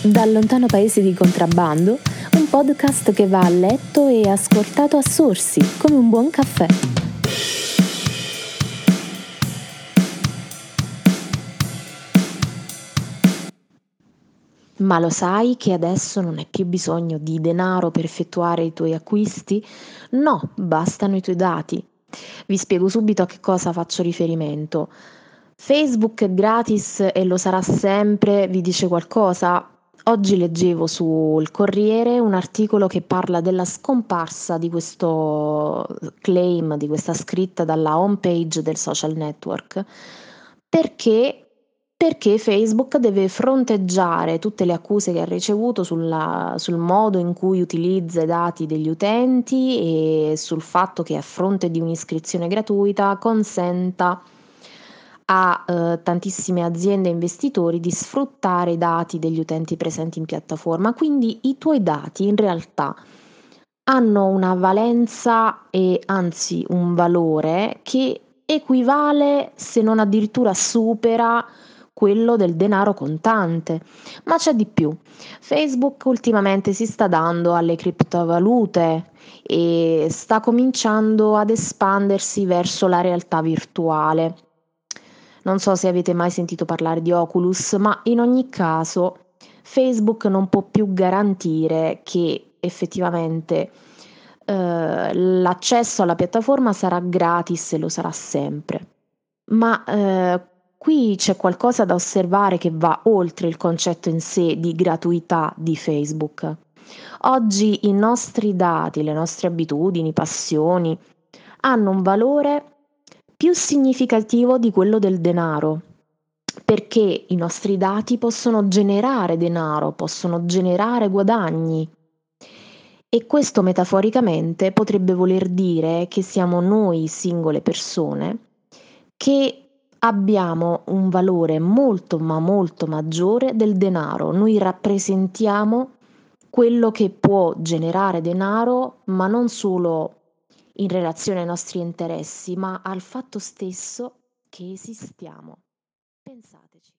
Dal lontano paese di contrabbando, un podcast che va a letto e ascoltato a sorsi, come un buon caffè. Ma lo sai che adesso non hai più bisogno di denaro per effettuare i tuoi acquisti? No, bastano i tuoi dati. Vi spiego subito a che cosa faccio riferimento. Facebook è gratis e lo sarà sempre, vi dice qualcosa? Oggi leggevo sul Corriere un articolo che parla della scomparsa di questo claim, di questa scritta dalla home page del social network, perché? Perché Facebook deve fronteggiare tutte le accuse che ha ricevuto sulla, sul modo in cui utilizza i dati degli utenti e sul fatto che a fronte di un'iscrizione gratuita consenta a eh, tantissime aziende e investitori di sfruttare i dati degli utenti presenti in piattaforma. Quindi i tuoi dati in realtà hanno una valenza e anzi un valore che equivale, se non addirittura supera, quello del denaro contante. Ma c'è di più. Facebook ultimamente si sta dando alle criptovalute e sta cominciando ad espandersi verso la realtà virtuale. Non so se avete mai sentito parlare di Oculus, ma in ogni caso Facebook non può più garantire che effettivamente eh, l'accesso alla piattaforma sarà gratis e lo sarà sempre. Ma eh, qui c'è qualcosa da osservare che va oltre il concetto in sé di gratuità di Facebook. Oggi i nostri dati, le nostre abitudini, passioni hanno un valore più significativo di quello del denaro, perché i nostri dati possono generare denaro, possono generare guadagni. E questo metaforicamente potrebbe voler dire che siamo noi singole persone che abbiamo un valore molto ma molto maggiore del denaro. Noi rappresentiamo quello che può generare denaro, ma non solo in relazione ai nostri interessi, ma al fatto stesso che esistiamo. Pensateci.